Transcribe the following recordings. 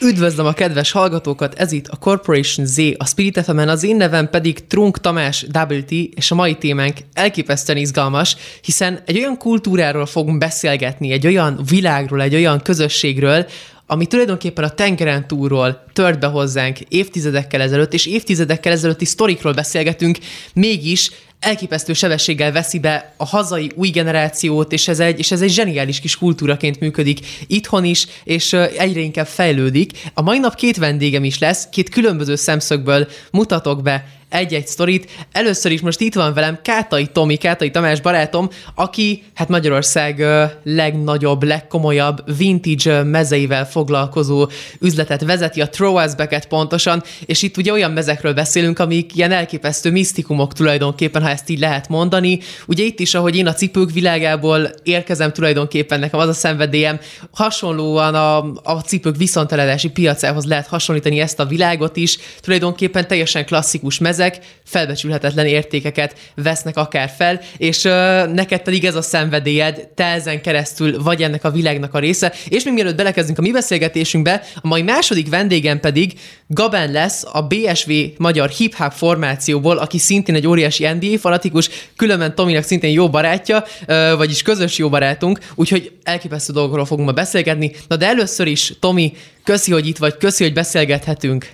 Üdvözlöm a kedves hallgatókat, ez itt a Corporation Z, a Spirit fm az én nevem pedig Trunk Tamás WT, és a mai témánk elképesztően izgalmas, hiszen egy olyan kultúráról fogunk beszélgetni, egy olyan világról, egy olyan közösségről, ami tulajdonképpen a tengeren túlról tört be hozzánk évtizedekkel ezelőtt, és évtizedekkel ezelőtti sztorikról beszélgetünk, mégis elképesztő sebességgel veszi be a hazai új generációt, és ez egy, és ez egy zseniális kis kultúraként működik itthon is, és egyre inkább fejlődik. A mai nap két vendégem is lesz, két különböző szemszögből mutatok be egy-egy sztorit. Először is most itt van velem Kátai Tomi, Kátai Tamás barátom, aki hát Magyarország legnagyobb, legkomolyabb vintage mezeivel foglalkozó üzletet vezeti, a Throwasbacket pontosan, és itt ugye olyan mezekről beszélünk, amik ilyen elképesztő misztikumok tulajdonképpen, ha ezt így lehet mondani. Ugye itt is, ahogy én a cipők világából érkezem tulajdonképpen, nekem az a szenvedélyem, hasonlóan a, a cipők viszonteledási piacához lehet hasonlítani ezt a világot is, tulajdonképpen teljesen klasszikus mez ezek felbecsülhetetlen értékeket vesznek akár fel, és uh, neked pedig ez a szenvedélyed, te ezen keresztül vagy ennek a világnak a része, és még mielőtt belekezdünk a mi beszélgetésünkbe, a mai második vendégem pedig Gaben lesz a BSV magyar hip-hop formációból, aki szintén egy óriási NBA fanatikus, különben Tominak szintén jó barátja, uh, vagyis közös jó barátunk, úgyhogy elképesztő dolgokról fogunk ma beszélgetni. Na de először is, Tomi, köszi, hogy itt vagy, köszi, hogy beszélgethetünk.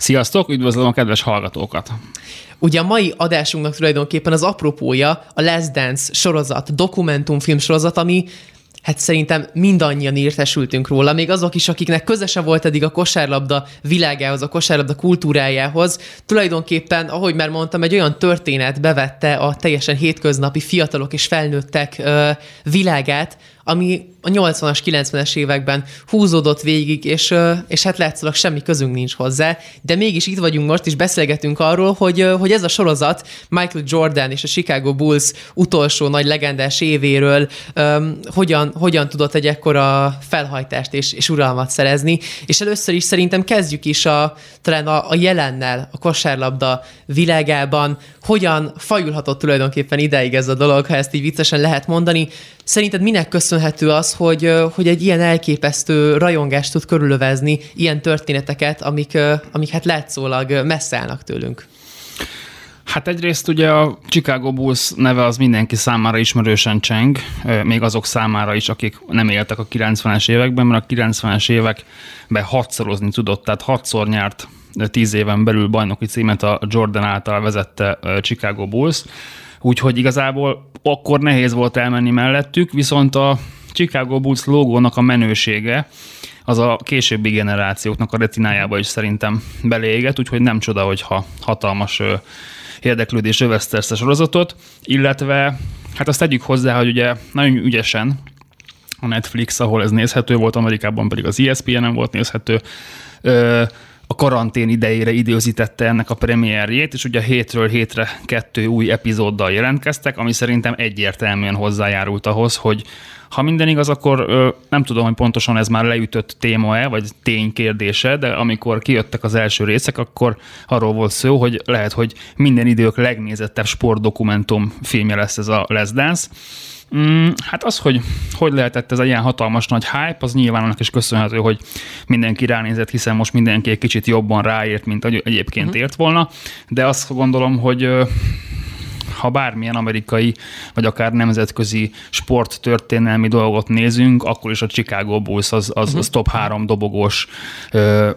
Sziasztok, üdvözlöm a kedves hallgatókat! Ugye a mai adásunknak tulajdonképpen az apropója a Last Dance sorozat, dokumentumfilm sorozat, ami hát szerintem mindannyian értesültünk róla, még azok is, akiknek közese volt eddig a kosárlabda világához, a kosárlabda kultúrájához. Tulajdonképpen, ahogy már mondtam, egy olyan történet bevette a teljesen hétköznapi fiatalok és felnőttek világát, ami a 80-as, 90-es években húzódott végig, és, és hát látszólag semmi közünk nincs hozzá, de mégis itt vagyunk most, és beszélgetünk arról, hogy, hogy ez a sorozat Michael Jordan és a Chicago Bulls utolsó nagy legendás évéről um, hogyan, hogyan tudott egy ekkora felhajtást és, és uralmat szerezni, és először is szerintem kezdjük is a, talán a, a jelennel a kosárlabda világában, hogyan fajulhatott tulajdonképpen ideig ez a dolog, ha ezt így viccesen lehet mondani. Szerinted minek köszönhető az, hogy, hogy egy ilyen elképesztő rajongást tud körülövezni, ilyen történeteket, amik, amik hát látszólag messze állnak tőlünk? Hát egyrészt ugye a Chicago Bulls neve az mindenki számára ismerősen cseng, még azok számára is, akik nem éltek a 90-es években, mert a 90-es években hatszorozni tudott, tehát hatszor nyert tíz éven belül bajnoki címet a Jordan által vezette Chicago Bulls, úgyhogy igazából akkor nehéz volt elmenni mellettük, viszont a Chicago Bulls logónak a menősége az a későbbi generációknak a retinájába is szerintem beléget, úgyhogy nem csoda, hogyha hatalmas érdeklődés övezte ezt a sorozatot, illetve hát azt tegyük hozzá, hogy ugye nagyon ügyesen a Netflix, ahol ez nézhető volt, Amerikában pedig az ESPN-en volt nézhető, a karantén idejére időzítette ennek a premierjét, és ugye hétről hétre kettő új epizóddal jelentkeztek, ami szerintem egyértelműen hozzájárult ahhoz, hogy ha minden igaz, akkor nem tudom, hogy pontosan ez már leütött téma-e, vagy ténykérdése, de amikor kijöttek az első részek, akkor arról volt szó, hogy lehet, hogy minden idők legnézettebb sportdokumentum filmje lesz ez a Les Dance. Mm, hát az, hogy hogy lehetett ez egy ilyen hatalmas nagy hype, az nyilván annak is köszönhető, hogy mindenki ránézett, hiszen most mindenki egy kicsit jobban ráért, mint egyébként uh-huh. ért volna, de azt gondolom, hogy ha bármilyen amerikai, vagy akár nemzetközi sporttörténelmi dolgot nézünk, akkor is a Chicago Bulls az, az, uh-huh. az top három dobogós ö,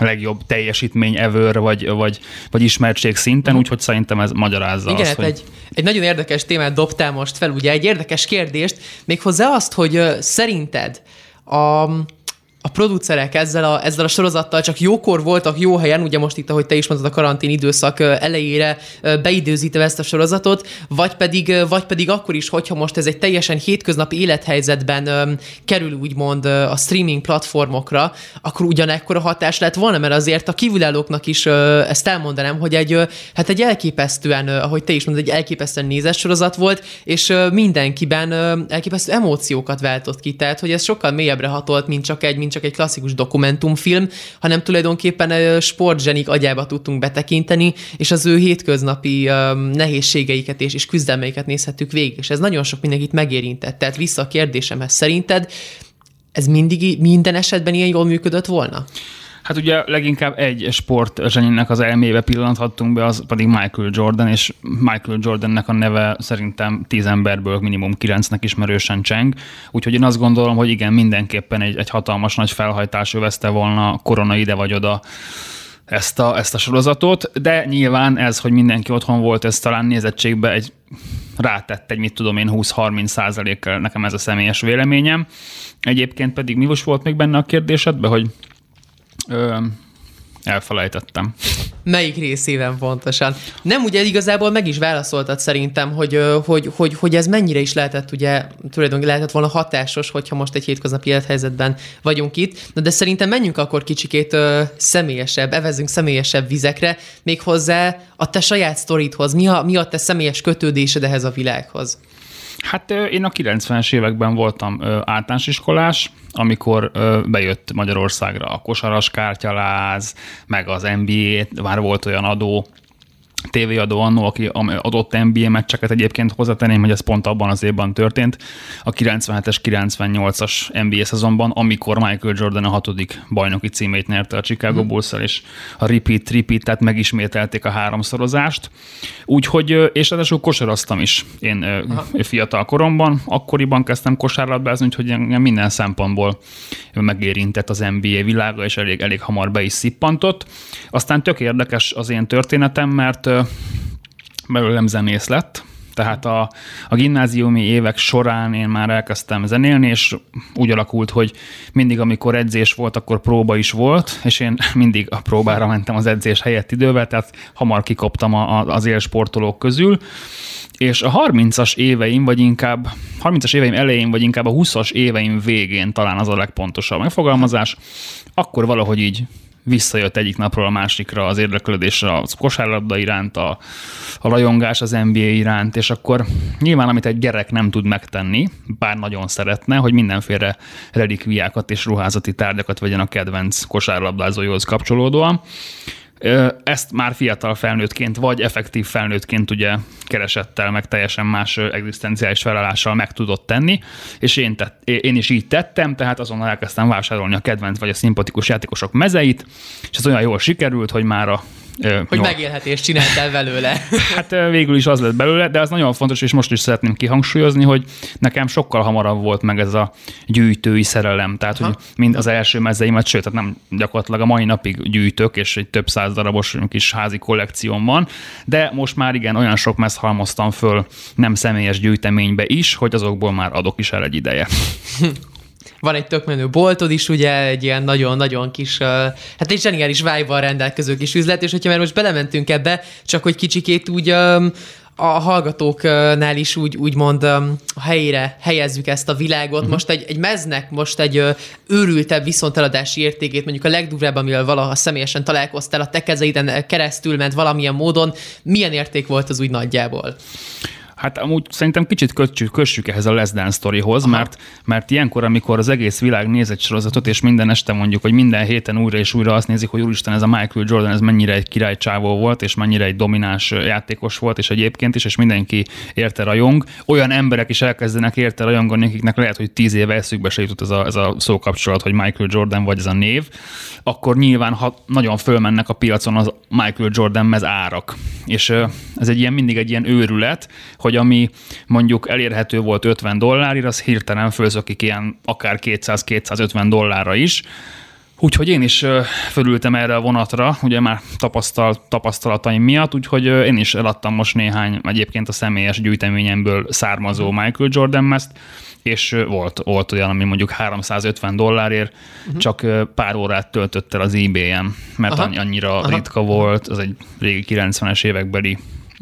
legjobb teljesítmény ever, vagy, vagy, vagy ismertség szinten, mhm. úgyhogy szerintem ez magyarázza Igen, azt, hát hogy... egy, egy nagyon érdekes témát dobtál most fel, ugye egy érdekes kérdést, méghozzá azt, hogy szerinted a a producerek ezzel a, ezzel a sorozattal csak jókor voltak jó helyen, ugye most itt, ahogy te is mondtad, a karantén időszak elejére beidőzítve ezt a sorozatot, vagy pedig, vagy pedig akkor is, hogyha most ez egy teljesen hétköznapi élethelyzetben um, kerül úgymond a streaming platformokra, akkor ugyanekkor a hatás lett volna, mert azért a kívülállóknak is ezt elmondanám, hogy egy, uh, hát egy elképesztően, uh, ahogy te is mondod, egy elképesztően nézett sorozat volt, és uh, mindenkiben elképesztő emóciókat váltott ki, tehát hogy ez sokkal mélyebbre hatolt, mint csak egy, mint csak egy klasszikus dokumentumfilm, hanem tulajdonképpen sportzsenik agyába tudtunk betekinteni, és az ő hétköznapi nehézségeiket és, és küzdelmeiket nézhettük végig, és ez nagyon sok mindenkit megérintett. Tehát vissza a kérdésemhez, szerinted ez mindig, minden esetben ilyen jól működött volna? Hát ugye leginkább egy sport zsenyének az elmébe pillanthattunk be, az pedig Michael Jordan, és Michael Jordannek a neve szerintem tíz emberből minimum kilencnek ismerősen cseng. Úgyhogy én azt gondolom, hogy igen, mindenképpen egy, egy hatalmas nagy felhajtás övezte volna korona ide vagy oda ezt a, ezt a sorozatot, de nyilván ez, hogy mindenki otthon volt, ez talán nézettségbe egy rátett egy, mit tudom én, 20-30 százalékkal nekem ez a személyes véleményem. Egyébként pedig mi most volt még benne a kérdésedben, hogy Ö, elfelejtettem. Melyik részében pontosan? Nem, ugye igazából meg is válaszoltad szerintem, hogy, hogy, hogy, hogy ez mennyire is lehetett, ugye tulajdonképpen lehetett volna hatásos, hogyha most egy hétköznapi élethelyzetben vagyunk itt. Na de szerintem menjünk akkor kicsikét ö, személyesebb, evezünk személyesebb vizekre, méghozzá a te saját sztoridhoz. Mi a, mi a te személyes kötődésed ehhez a világhoz? Hát én a 90-es években voltam általános iskolás, amikor bejött Magyarországra a kosaras kártyaláz, meg az NBA, már volt olyan adó, tévéadó annó, aki adott NBA meccseket egyébként hozzátenném, hogy ez pont abban az évben történt, a 97-es, 98-as NBA szezonban, amikor Michael Jordan a hatodik bajnoki címét nyerte a Chicago mhm. bulls és a repeat, repeat, tehát megismételték a háromszorozást. Úgyhogy, és ráadásul kosaraztam is én Aha. fiatal koromban, akkoriban kezdtem kosárlabdázni, úgyhogy minden szempontból megérintett az NBA világa, és elég, elég hamar be is szippantott. Aztán tök érdekes az én történetem, mert belőlem zenész lett, tehát a, a gimnáziumi évek során én már elkezdtem zenélni, és úgy alakult, hogy mindig, amikor edzés volt, akkor próba is volt, és én mindig a próbára mentem az edzés helyett idővel, tehát hamar kikoptam a, a, az élsportolók közül, és a 30-as éveim, vagy inkább 30-as éveim elején, vagy inkább a 20-as éveim végén talán az a legpontosabb megfogalmazás, akkor valahogy így visszajött egyik napról a másikra az érdeklődés a kosárlabda iránt, a, a rajongás az NBA iránt, és akkor nyilván, amit egy gyerek nem tud megtenni, bár nagyon szeretne, hogy mindenféle relikviákat és ruházati tárgyakat vegyen a kedvenc kosárlabdázójóhoz kapcsolódóan, ezt már fiatal felnőttként, vagy effektív felnőttként ugye keresettel, meg teljesen más egzisztenciális felállással meg tudott tenni, és én, tett, én is így tettem, tehát azonnal elkezdtem vásárolni a kedvenc vagy a szimpatikus játékosok mezeit, és ez olyan jól sikerült, hogy már a hogy no. megélhetést csináltál belőle. Hát végül is az lett belőle, de az nagyon fontos, és most is szeretném kihangsúlyozni, hogy nekem sokkal hamarabb volt meg ez a gyűjtői szerelem. Tehát, ha. hogy mind az első mezeimet, sőt, tehát nem gyakorlatilag a mai napig gyűjtök, és egy több száz darabos kis házi kollekcióm van, de most már igen, olyan sok mez halmoztam föl nem személyes gyűjteménybe is, hogy azokból már adok is el egy ideje. Van egy tök menő boltod is, ugye, egy ilyen nagyon-nagyon kis, uh, hát egy zseniális vibe rendelkező kis üzlet, és hogyha már most belementünk ebbe, csak hogy kicsikét úgy um, a hallgatóknál is úgy, úgymond um, helyére helyezzük ezt a világot. Uh-huh. Most egy, egy meznek most egy uh, őrültebb viszonteladási értékét, mondjuk a legdurvább, amivel valaha személyesen találkoztál, a te kezeiden keresztül ment valamilyen módon, milyen érték volt az úgy nagyjából? Hát amúgy szerintem kicsit kössük, kössük ehhez a Less Dance sztorihoz, mert, mert ilyenkor, amikor az egész világ néz egy sorozatot, és minden este mondjuk, hogy minden héten újra és újra azt nézik, hogy úristen, ez a Michael Jordan, ez mennyire egy királycsávó volt, és mennyire egy domináns játékos volt, és egyébként is, és mindenki érte rajong. Olyan emberek is elkezdenek érte rajongani, akiknek lehet, hogy tíz éve eszükbe se jutott ez a, ez a szókapcsolat, hogy Michael Jordan vagy ez a név, akkor nyilván ha nagyon fölmennek a piacon az Michael Jordan mez árak. És ez egy ilyen, mindig egy ilyen őrület, hogy hogy ami mondjuk elérhető volt 50 dollárért, az hirtelen fölzökik ilyen akár 200-250 dollárra is, Úgyhogy én is fölültem erre a vonatra, ugye már tapasztal, tapasztalataim miatt, úgyhogy én is eladtam most néhány egyébként a személyes gyűjteményemből származó Michael Jordan mezt, és volt, volt olyan, ami mondjuk 350 dollárért uh-huh. csak pár órát töltött el az eBay-en, mert Aha. annyira Aha. ritka volt, az egy régi 90-es évekbeli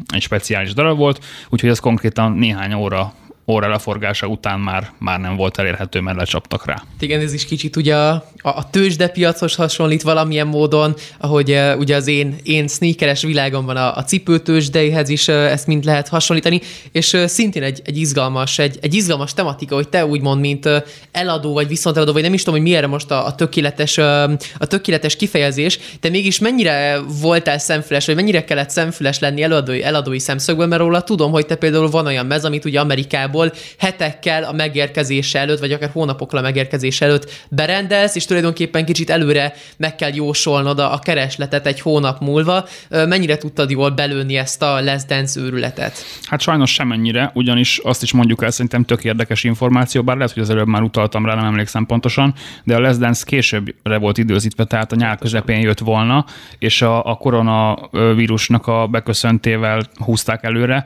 egy speciális darab volt, úgyhogy ez konkrétan néhány óra óra leforgása után már, már nem volt elérhető, mert lecsaptak rá. Igen, ez is kicsit ugye a, a tőzsdepiachoz hasonlít valamilyen módon, ahogy uh, ugye az én, én sneakeres világomban a, a cipőtőzsdeihez is uh, ezt mind lehet hasonlítani, és uh, szintén egy, egy izgalmas, egy, egy izgalmas tematika, hogy te úgymond, mint uh, eladó, vagy viszont eladó, vagy nem is tudom, hogy mi most a, a, tökéletes, uh, a tökéletes kifejezés, de mégis mennyire voltál szemfüles, vagy mennyire kellett szemfüles lenni eladói, eladói szemszögből, mert róla tudom, hogy te például van olyan mez, amit ugye Amerikából igazából hetekkel a megérkezése előtt, vagy akár hónapokkal a megérkezés előtt berendelsz, és tulajdonképpen kicsit előre meg kell jósolnod a, keresletet egy hónap múlva. Mennyire tudtad jól belőni ezt a Les Dance őrületet? Hát sajnos semennyire, ugyanis azt is mondjuk el, szerintem tök érdekes információ, bár lehet, hogy az előbb már utaltam rá, nem emlékszem pontosan, de a Les Dance későbbre volt időzítve, tehát a nyár közepén jött volna, és a, a koronavírusnak a beköszöntével húzták előre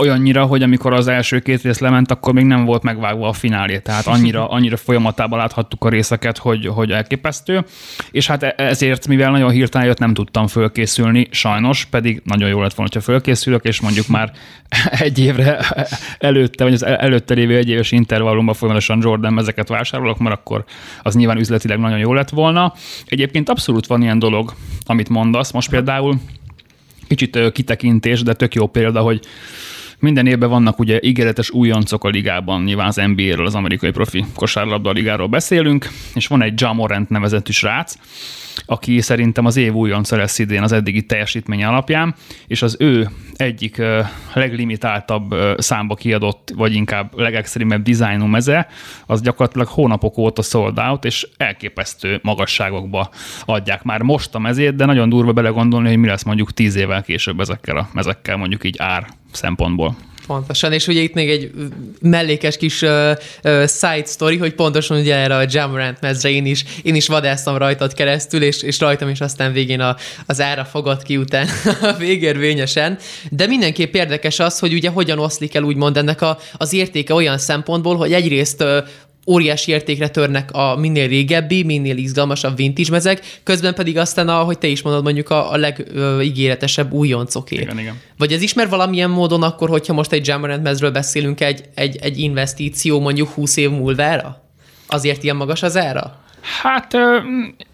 olyannyira, hogy amikor az első két rész lement, akkor még nem volt megvágva a finálé, tehát annyira, annyira folyamatában láthattuk a részeket, hogy, hogy elképesztő, és hát e- ezért, mivel nagyon hirtelen jött, nem tudtam fölkészülni, sajnos, pedig nagyon jó lett volna, ha fölkészülök, és mondjuk már egy évre előtte, vagy az előtte lévő egy éves intervallumban folyamatosan Jordan ezeket vásárolok, mert akkor az nyilván üzletileg nagyon jó lett volna. Egyébként abszolút van ilyen dolog, amit mondasz. Most például kicsit kitekintés, de tök jó példa, hogy minden évben vannak ugye ígéretes újoncok a ligában, nyilván az NBA-ről, az amerikai profi kosárlabda ligáról beszélünk, és van egy Jamorant nevezetű srác, aki szerintem az év újonca lesz idén az eddigi teljesítmény alapján, és az ő egyik leglimitáltabb számba kiadott, vagy inkább legextrémebb dizájnú meze, az gyakorlatilag hónapok óta sold out, és elképesztő magasságokba adják már most a mezét, de nagyon durva belegondolni, hogy mi lesz mondjuk tíz évvel később ezekkel a mezekkel, mondjuk így ár szempontból. Pontosan, és ugye itt még egy mellékes kis uh, uh, side story, hogy pontosan ugye erre a Jamorant mezre én is, én is vadásztam rajtad keresztül, és, és rajtam is aztán végén a, az ára fogott ki után végérvényesen. De mindenképp érdekes az, hogy ugye hogyan oszlik el úgymond ennek a, az értéke olyan szempontból, hogy egyrészt uh, óriási értékre törnek a minél régebbi, minél izgalmasabb vintage mezek, közben pedig aztán, ahogy te is mondod, mondjuk a, a legígéretesebb újoncoké. Igen, igen. Vagy ez ismer valamilyen módon akkor, hogyha most egy Jammerant mezről beszélünk, egy, egy, egy investíció mondjuk 20 év múlvára? Azért ilyen magas az ára? Hát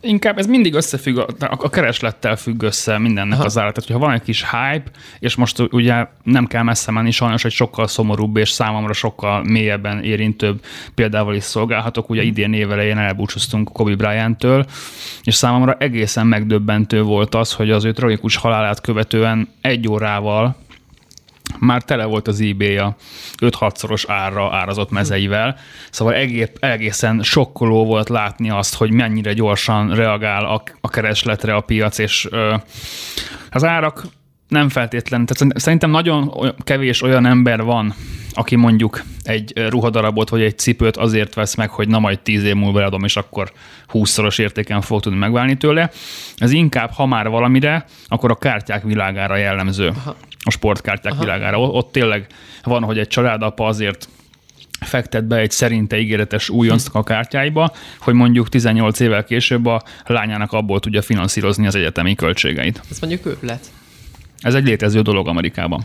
inkább ez mindig összefügg, a, kereslettel függ össze mindennek Aha. az állat. Tehát, hogyha van egy kis hype, és most ugye nem kell messze menni, sajnos egy sokkal szomorúbb és számomra sokkal mélyebben érintőbb példával is szolgálhatok. Ugye mhm. idén évelején elbúcsúztunk Kobe Bryant-től, és számomra egészen megdöbbentő volt az, hogy az ő tragikus halálát követően egy órával már tele volt az eBay-a 5-6-szoros árra árazott mezeivel, szóval egészen sokkoló volt látni azt, hogy mennyire gyorsan reagál a, a keresletre a piac, és az árak nem feltétlen, tehát szerintem nagyon kevés olyan ember van, aki mondjuk egy ruhadarabot vagy egy cipőt azért vesz meg, hogy na majd tíz év múlva adom, és akkor húszszoros értéken fog tudni megválni tőle. Ez inkább, ha már valamire, akkor a kártyák világára jellemző. Aha. A sportkártyák Aha. világára. Ott tényleg van, hogy egy családapa azért fektet be egy szerinte ígéretes újoncnak a kártyáiba, hogy mondjuk 18 évvel később a lányának abból tudja finanszírozni az egyetemi költségeit. Ez mondjuk őrület. Ez egy létező dolog Amerikában.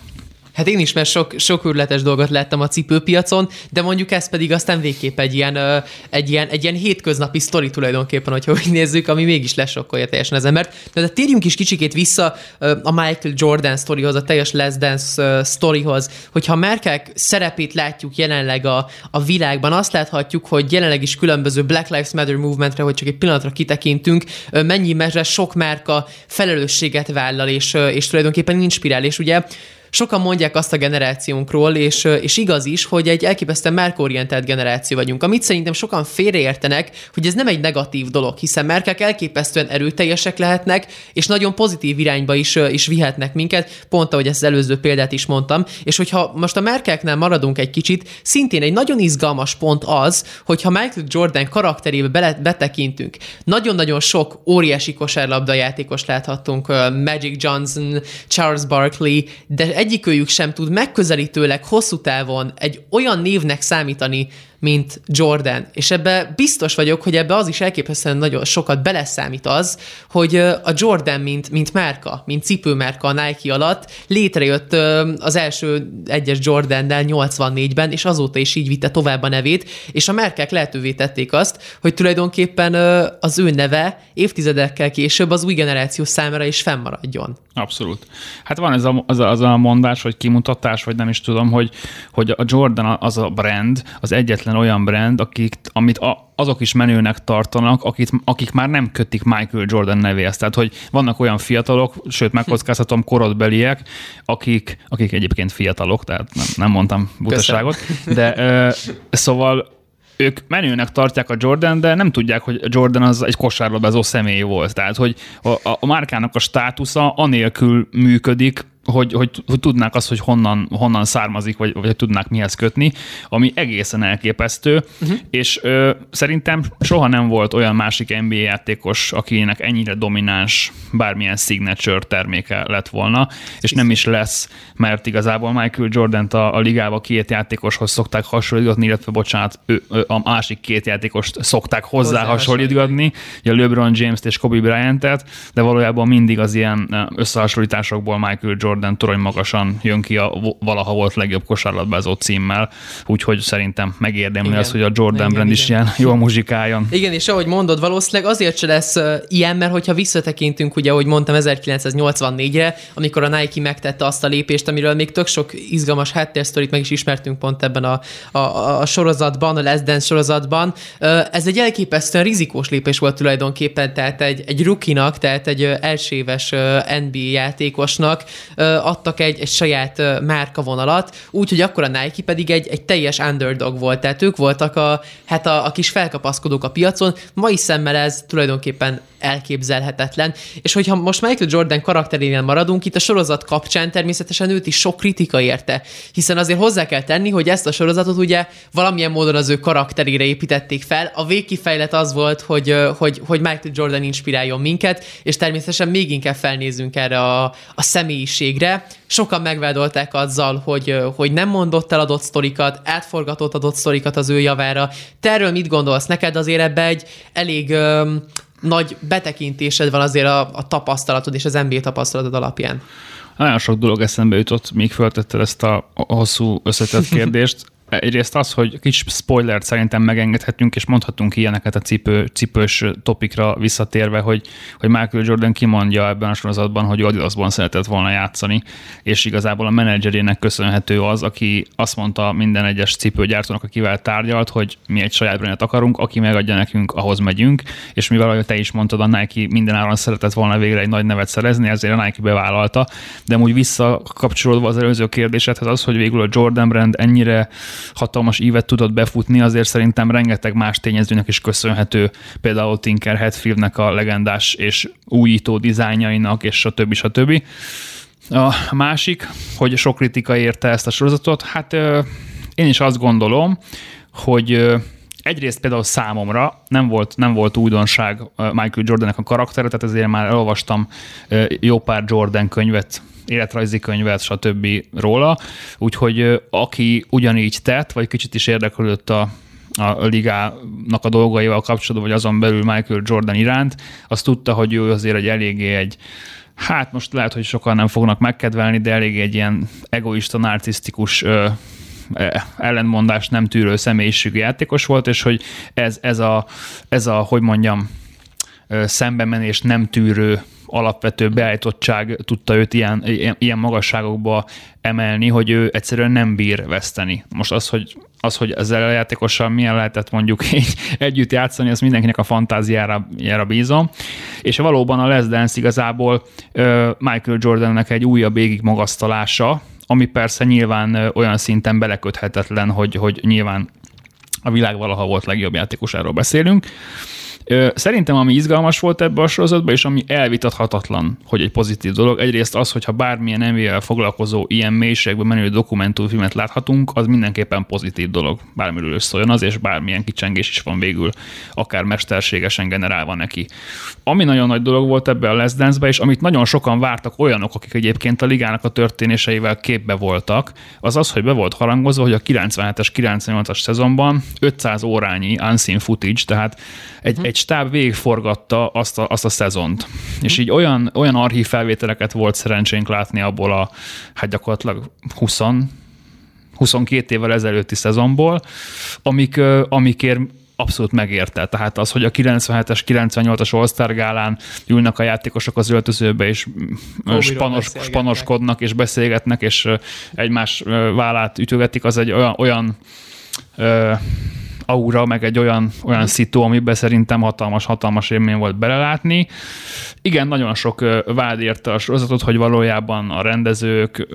Hát én is, mert sok, sok őrületes dolgot láttam a cipőpiacon, de mondjuk ez pedig aztán végképp egy ilyen, egy ilyen, egy ilyen hétköznapi sztori tulajdonképpen, hogyha úgy nézzük, ami mégis lesokkolja teljesen az embert. De, de térjünk is kicsikét vissza a Michael Jordan sztorihoz, a teljes Les Dance sztorihoz, hogyha a Merkel szerepét látjuk jelenleg a, a világban, azt láthatjuk, hogy jelenleg is különböző Black Lives Matter movementre, hogy csak egy pillanatra kitekintünk, mennyi mezre sok márka felelősséget vállal, és, és tulajdonképpen inspirál, és ugye sokan mondják azt a generációnkról, és, és igaz is, hogy egy elképesztően márkorientált generáció vagyunk, amit szerintem sokan félreértenek, hogy ez nem egy negatív dolog, hiszen márkák elképesztően erőteljesek lehetnek, és nagyon pozitív irányba is, is vihetnek minket, pont ahogy ezt az előző példát is mondtam, és hogyha most a márkáknál maradunk egy kicsit, szintén egy nagyon izgalmas pont az, hogyha Michael Jordan karakterébe betekintünk, nagyon-nagyon sok óriási kosárlabda játékos láthattunk, Magic Johnson, Charles Barkley, de egyikőjük sem tud megközelítőleg hosszú távon egy olyan névnek számítani, mint Jordan. És ebbe biztos vagyok, hogy ebbe az is elképesztően nagyon sokat beleszámít az, hogy a Jordan, mint, mint márka, mint cipőmárka a Nike alatt létrejött az első egyes Jordannel 84-ben, és azóta is így vitte tovább a nevét, és a márkák lehetővé tették azt, hogy tulajdonképpen az ő neve évtizedekkel később az új generáció számára is fennmaradjon. Abszolút. Hát van ez a, az, a, az a mondás, vagy kimutatás, vagy nem is tudom, hogy, hogy a Jordan az a brand, az egyetlen olyan brand, akik, amit a, azok is menőnek tartanak, akik, akik már nem kötik Michael Jordan nevéhez. Tehát, hogy vannak olyan fiatalok, sőt, megkockáztatom korodbeliek, akik, akik egyébként fiatalok, tehát nem, nem mondtam butaságot, de ö, szóval ők menőnek tartják a Jordan, de nem tudják, hogy Jordan az egy kosárlabdázó személy volt. Tehát, hogy a, a márkának a státusza anélkül működik, hogy, hogy, hogy tudnák azt, hogy honnan, honnan származik, vagy, vagy tudnák mihez kötni, ami egészen elképesztő, uh-huh. és ö, szerintem soha nem volt olyan másik NBA játékos, akinek ennyire domináns bármilyen signature terméke lett volna, és nem is lesz, mert igazából Michael Jordan-t a, a ligába két játékoshoz szokták hasonlítani, illetve bocsánat, ő, a másik két játékost szokták hozzá, hozzá hasonlítani, a LeBron James-t és Kobe Bryant-et, de valójában mindig az ilyen összehasonlításokból Michael Jordan Jordan torony magasan jön ki a valaha volt legjobb kosárlabdázó címmel, úgyhogy szerintem megérdemli az, hogy a Jordan igen, brand igen. is ilyen jól muzsikáljon. Igen, és ahogy mondod, valószínűleg azért se lesz ilyen, mert hogyha visszatekintünk, ugye, ahogy mondtam, 1984-re, amikor a Nike megtette azt a lépést, amiről még tök sok izgalmas háttérsztorit meg is ismertünk pont ebben a, a, a sorozatban, a Last Dance sorozatban. Ez egy elképesztően rizikós lépés volt tulajdonképpen, tehát egy, egy rukinak, tehát egy első éves NBA játékosnak adtak egy, egy saját márkavonalat, úgyhogy akkor a Nike pedig egy, egy teljes underdog volt, tehát ők voltak a, hát a, a kis felkapaszkodók a piacon, mai szemmel ez tulajdonképpen elképzelhetetlen. És hogyha most Michael Jordan karakterénél maradunk, itt a sorozat kapcsán természetesen őt is sok kritika érte, hiszen azért hozzá kell tenni, hogy ezt a sorozatot ugye valamilyen módon az ő karakterére építették fel. A végkifejlet az volt, hogy, hogy, hogy Michael Jordan inspiráljon minket, és természetesen még inkább felnézünk erre a, a személyiségre. Sokan megvádolták azzal, hogy, hogy nem mondott el adott sztorikat, átforgatott adott sztorikat az ő javára. Te erről mit gondolsz? Neked azért ebbe egy elég nagy betekintésed van azért a, a tapasztalatod és az NBA tapasztalatod alapján. Nagyon sok dolog eszembe jutott, még föltetted ezt a hosszú összetett kérdést. Egyrészt az, hogy kicsit spoilert szerintem megengedhetünk, és mondhatunk ilyeneket a cipő, cipős topikra visszatérve, hogy, hogy Michael Jordan kimondja ebben a sorozatban, hogy Adidasban szeretett volna játszani, és igazából a menedzserének köszönhető az, aki azt mondta minden egyes cipőgyártónak, akivel tárgyalt, hogy mi egy saját brandet akarunk, aki megadja nekünk, ahhoz megyünk, és mivel ahogy te is mondtad, a Nike mindenáron szeretett volna végre egy nagy nevet szerezni, ezért a Nike bevállalta, de úgy visszakapcsolódva az előző kérdésedhez az, hogy végül a Jordan brand ennyire hatalmas ívet tudott befutni, azért szerintem rengeteg más tényezőnek is köszönhető, például Tinker Hatfieldnek a legendás és újító dizájnjainak, és stb. stb. A másik, hogy sok kritika érte ezt a sorozatot, hát én is azt gondolom, hogy egyrészt például számomra nem volt, nem volt újdonság Michael Jordannek a karaktere, tehát ezért már elolvastam jó pár Jordan könyvet életrajzi könyvet, stb. róla, úgyhogy aki ugyanígy tett, vagy kicsit is érdeklődött a, a ligának a dolgaival kapcsolatban, vagy azon belül Michael Jordan iránt, azt tudta, hogy ő azért egy eléggé egy hát most lehet, hogy sokan nem fognak megkedvelni, de eléggé egy ilyen egoista, narcisztikus ellenmondás nem tűrő személyiségű játékos volt, és hogy ez, ez, a, ez a, hogy mondjam, szembemenés nem tűrő alapvető beállítottság tudta őt ilyen, ilyen magasságokba emelni, hogy ő egyszerűen nem bír veszteni. Most az, hogy, az, hogy ezzel a játékossal milyen lehetett mondjuk így együtt játszani, az mindenkinek a fantáziára bízom. És valóban a Les Dance igazából Michael Jordannek egy újabb égig magasztalása, ami persze nyilván olyan szinten beleköthetetlen, hogy, hogy nyilván a világ valaha volt legjobb játékosáról beszélünk, Szerintem ami izgalmas volt ebbe a sorozatban, és ami elvitathatatlan, hogy egy pozitív dolog, egyrészt az, hogyha bármilyen nba foglalkozó ilyen mélységben menő dokumentumfilmet láthatunk, az mindenképpen pozitív dolog, bármiről is szóljon az, és bármilyen kicsengés is van végül, akár mesterségesen generálva neki. Ami nagyon nagy dolog volt ebbe a Les Dance-be, és amit nagyon sokan vártak olyanok, akik egyébként a ligának a történéseivel képbe voltak, az az, hogy be volt harangozva, hogy a 97-es, 98-as szezonban 500 órányi unseen footage, tehát egy, uh-huh. Egy stáb végigforgatta azt a, azt a szezont. És így olyan, olyan archív felvételeket volt szerencsénk látni abból a, hát gyakorlatilag 20 22 évvel ezelőtti szezonból, amik, amikért abszolút megérte. Tehát az, hogy a 97-es, 98-as All-Star gálán ülnek a játékosok az öltözőbe, és spanos, spanoskodnak, és beszélgetnek, és egymás vállát ütögetik, az egy olyan, olyan aura, meg egy olyan, olyan szitu, amiben szerintem hatalmas, hatalmas élmény volt belelátni. Igen, nagyon sok vád érte a sorozatot, hogy valójában a rendezők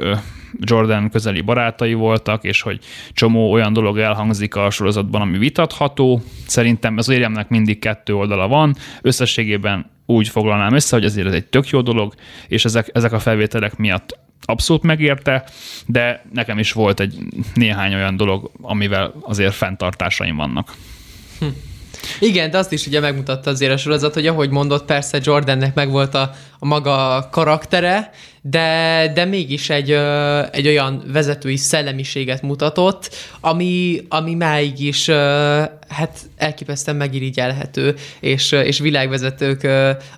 Jordan közeli barátai voltak, és hogy csomó olyan dolog elhangzik a sorozatban, ami vitatható. Szerintem az éremnek mindig kettő oldala van. Összességében úgy foglalnám össze, hogy azért ez egy tök jó dolog, és ezek, ezek a felvételek miatt abszolút megérte, de nekem is volt egy néhány olyan dolog, amivel azért fenntartásaim vannak. Hm. Igen, de azt is ugye megmutatta azért a sorozat, hogy ahogy mondott, persze Jordannek megvolt a, a maga karaktere, de, de mégis egy, egy olyan vezetői szellemiséget mutatott, ami, ami máig is hát elképesztően megirigyelhető, és, és világvezetők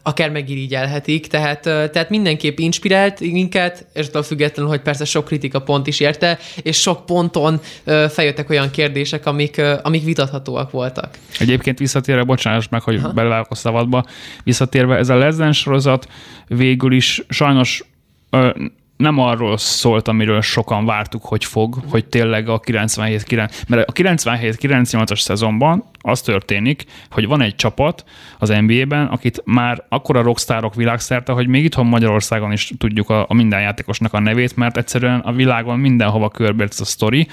akár megirigyelhetik, tehát, tehát mindenképp inspirált minket, és attól függetlenül, hogy persze sok kritika pont is érte, és sok ponton feljöttek olyan kérdések, amik, amik vitathatóak voltak. Egyébként visszatérve, bocsánat meg, hogy belevágok a szabadba, visszatérve, ez a Lesden sorozat végül is sajnos ö, nem arról szólt, amiről sokan vártuk, hogy fog, uh-huh. hogy tényleg a 97 9 mert a 97-98-as szezonban az történik, hogy van egy csapat az NBA-ben, akit már akkora rockstárok világszerte, hogy még itthon Magyarországon is tudjuk a, a minden játékosnak a nevét, mert egyszerűen a világon mindenhova körbért ez a sztori,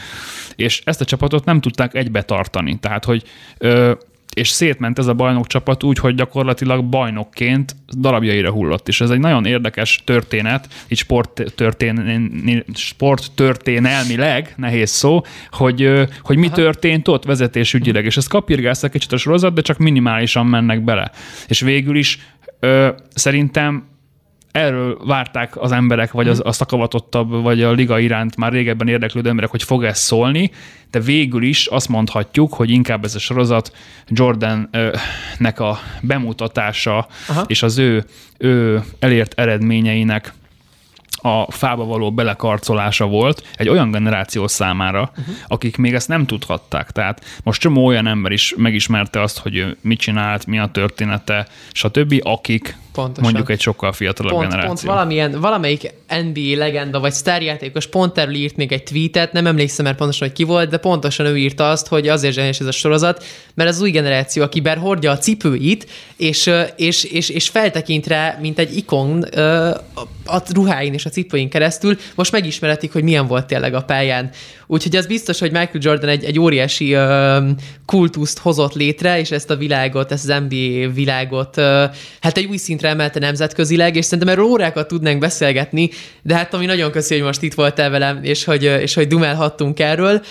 és ezt a csapatot nem tudták egybe tartani. Tehát, hogy ö, és szétment ez a bajnok csapat úgy, hogy gyakorlatilag bajnokként darabjaira hullott. És ez egy nagyon érdekes történet, így sport, történ, sport nehéz szó, hogy, hogy mi történt ott vezetésügyileg. És ezt kapirgáztak kicsit a sorozat, de csak minimálisan mennek bele. És végül is ö, szerintem erről várták az emberek, vagy az, a szakavatottabb, vagy a liga iránt már régebben érdeklődő emberek, hogy fog ez szólni, de végül is azt mondhatjuk, hogy inkább ez a sorozat Jordannek a bemutatása Aha. és az ő, ő elért eredményeinek a fába való belekarcolása volt egy olyan generáció számára, uh-huh. akik még ezt nem tudhatták. Tehát most csomó olyan ember is megismerte azt, hogy ő mit csinált, mi a története, stb., akik Pontosan. Mondjuk egy sokkal fiatalabb pont, generáció. Pont valamilyen, valamelyik NBA legenda vagy sztárjátékos pont erről írt még egy tweetet, nem emlékszem már pontosan, hogy ki volt, de pontosan ő írta azt, hogy azért zseniás ez a sorozat, mert az új generáció, aki bár hordja a cipőit, és, és, és, és feltekint rá, mint egy ikon a ruháin és a cipőin keresztül, most megismeretik, hogy milyen volt tényleg a pályán. Úgyhogy az biztos, hogy Michael Jordan egy, egy óriási kultuszt hozott létre, és ezt a világot, ezt az NBA világot, hát egy új szintre emelte nemzetközileg, és szerintem erről órákat tudnánk beszélgetni, de hát ami nagyon köszi, hogy most itt voltál velem, és hogy, és hogy dumálhattunk erről.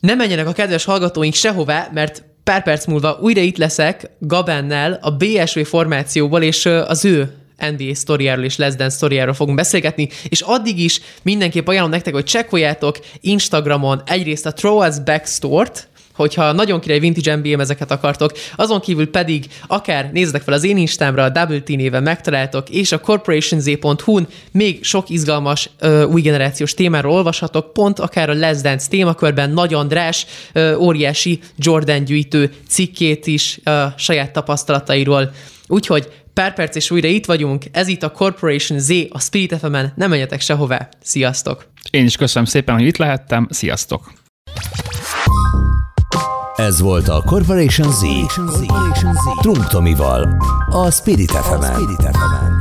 Ne menjenek a kedves hallgatóink sehová, mert pár perc múlva újra itt leszek Gabennel a BSV formációból, és az ő NBA sztoriáról és Les Dance sztoriáról fogunk beszélgetni, és addig is mindenképp ajánlom nektek, hogy csekkoljátok Instagramon egyrészt a Throw Us Back Store-t, hogyha nagyon király vintage NBA ezeket akartok, azon kívül pedig akár nézzetek fel az én Instámra, a Double T néven megtaláltok, és a corporationz.hu-n még sok izgalmas ö, új generációs témáról olvashatok, pont akár a Les Dance témakörben Nagy András ö, óriási Jordan gyűjtő cikkét is ö, saját tapasztalatairól. Úgyhogy pár perc és újra itt vagyunk, ez itt a Corporation Z, a Spirit fm nem menjetek sehová. Sziasztok! Én is köszönöm szépen, hogy itt lehettem, sziasztok! Ez volt a Corporation Z, Corporation Z. Trunk Tomival, a Spirit fm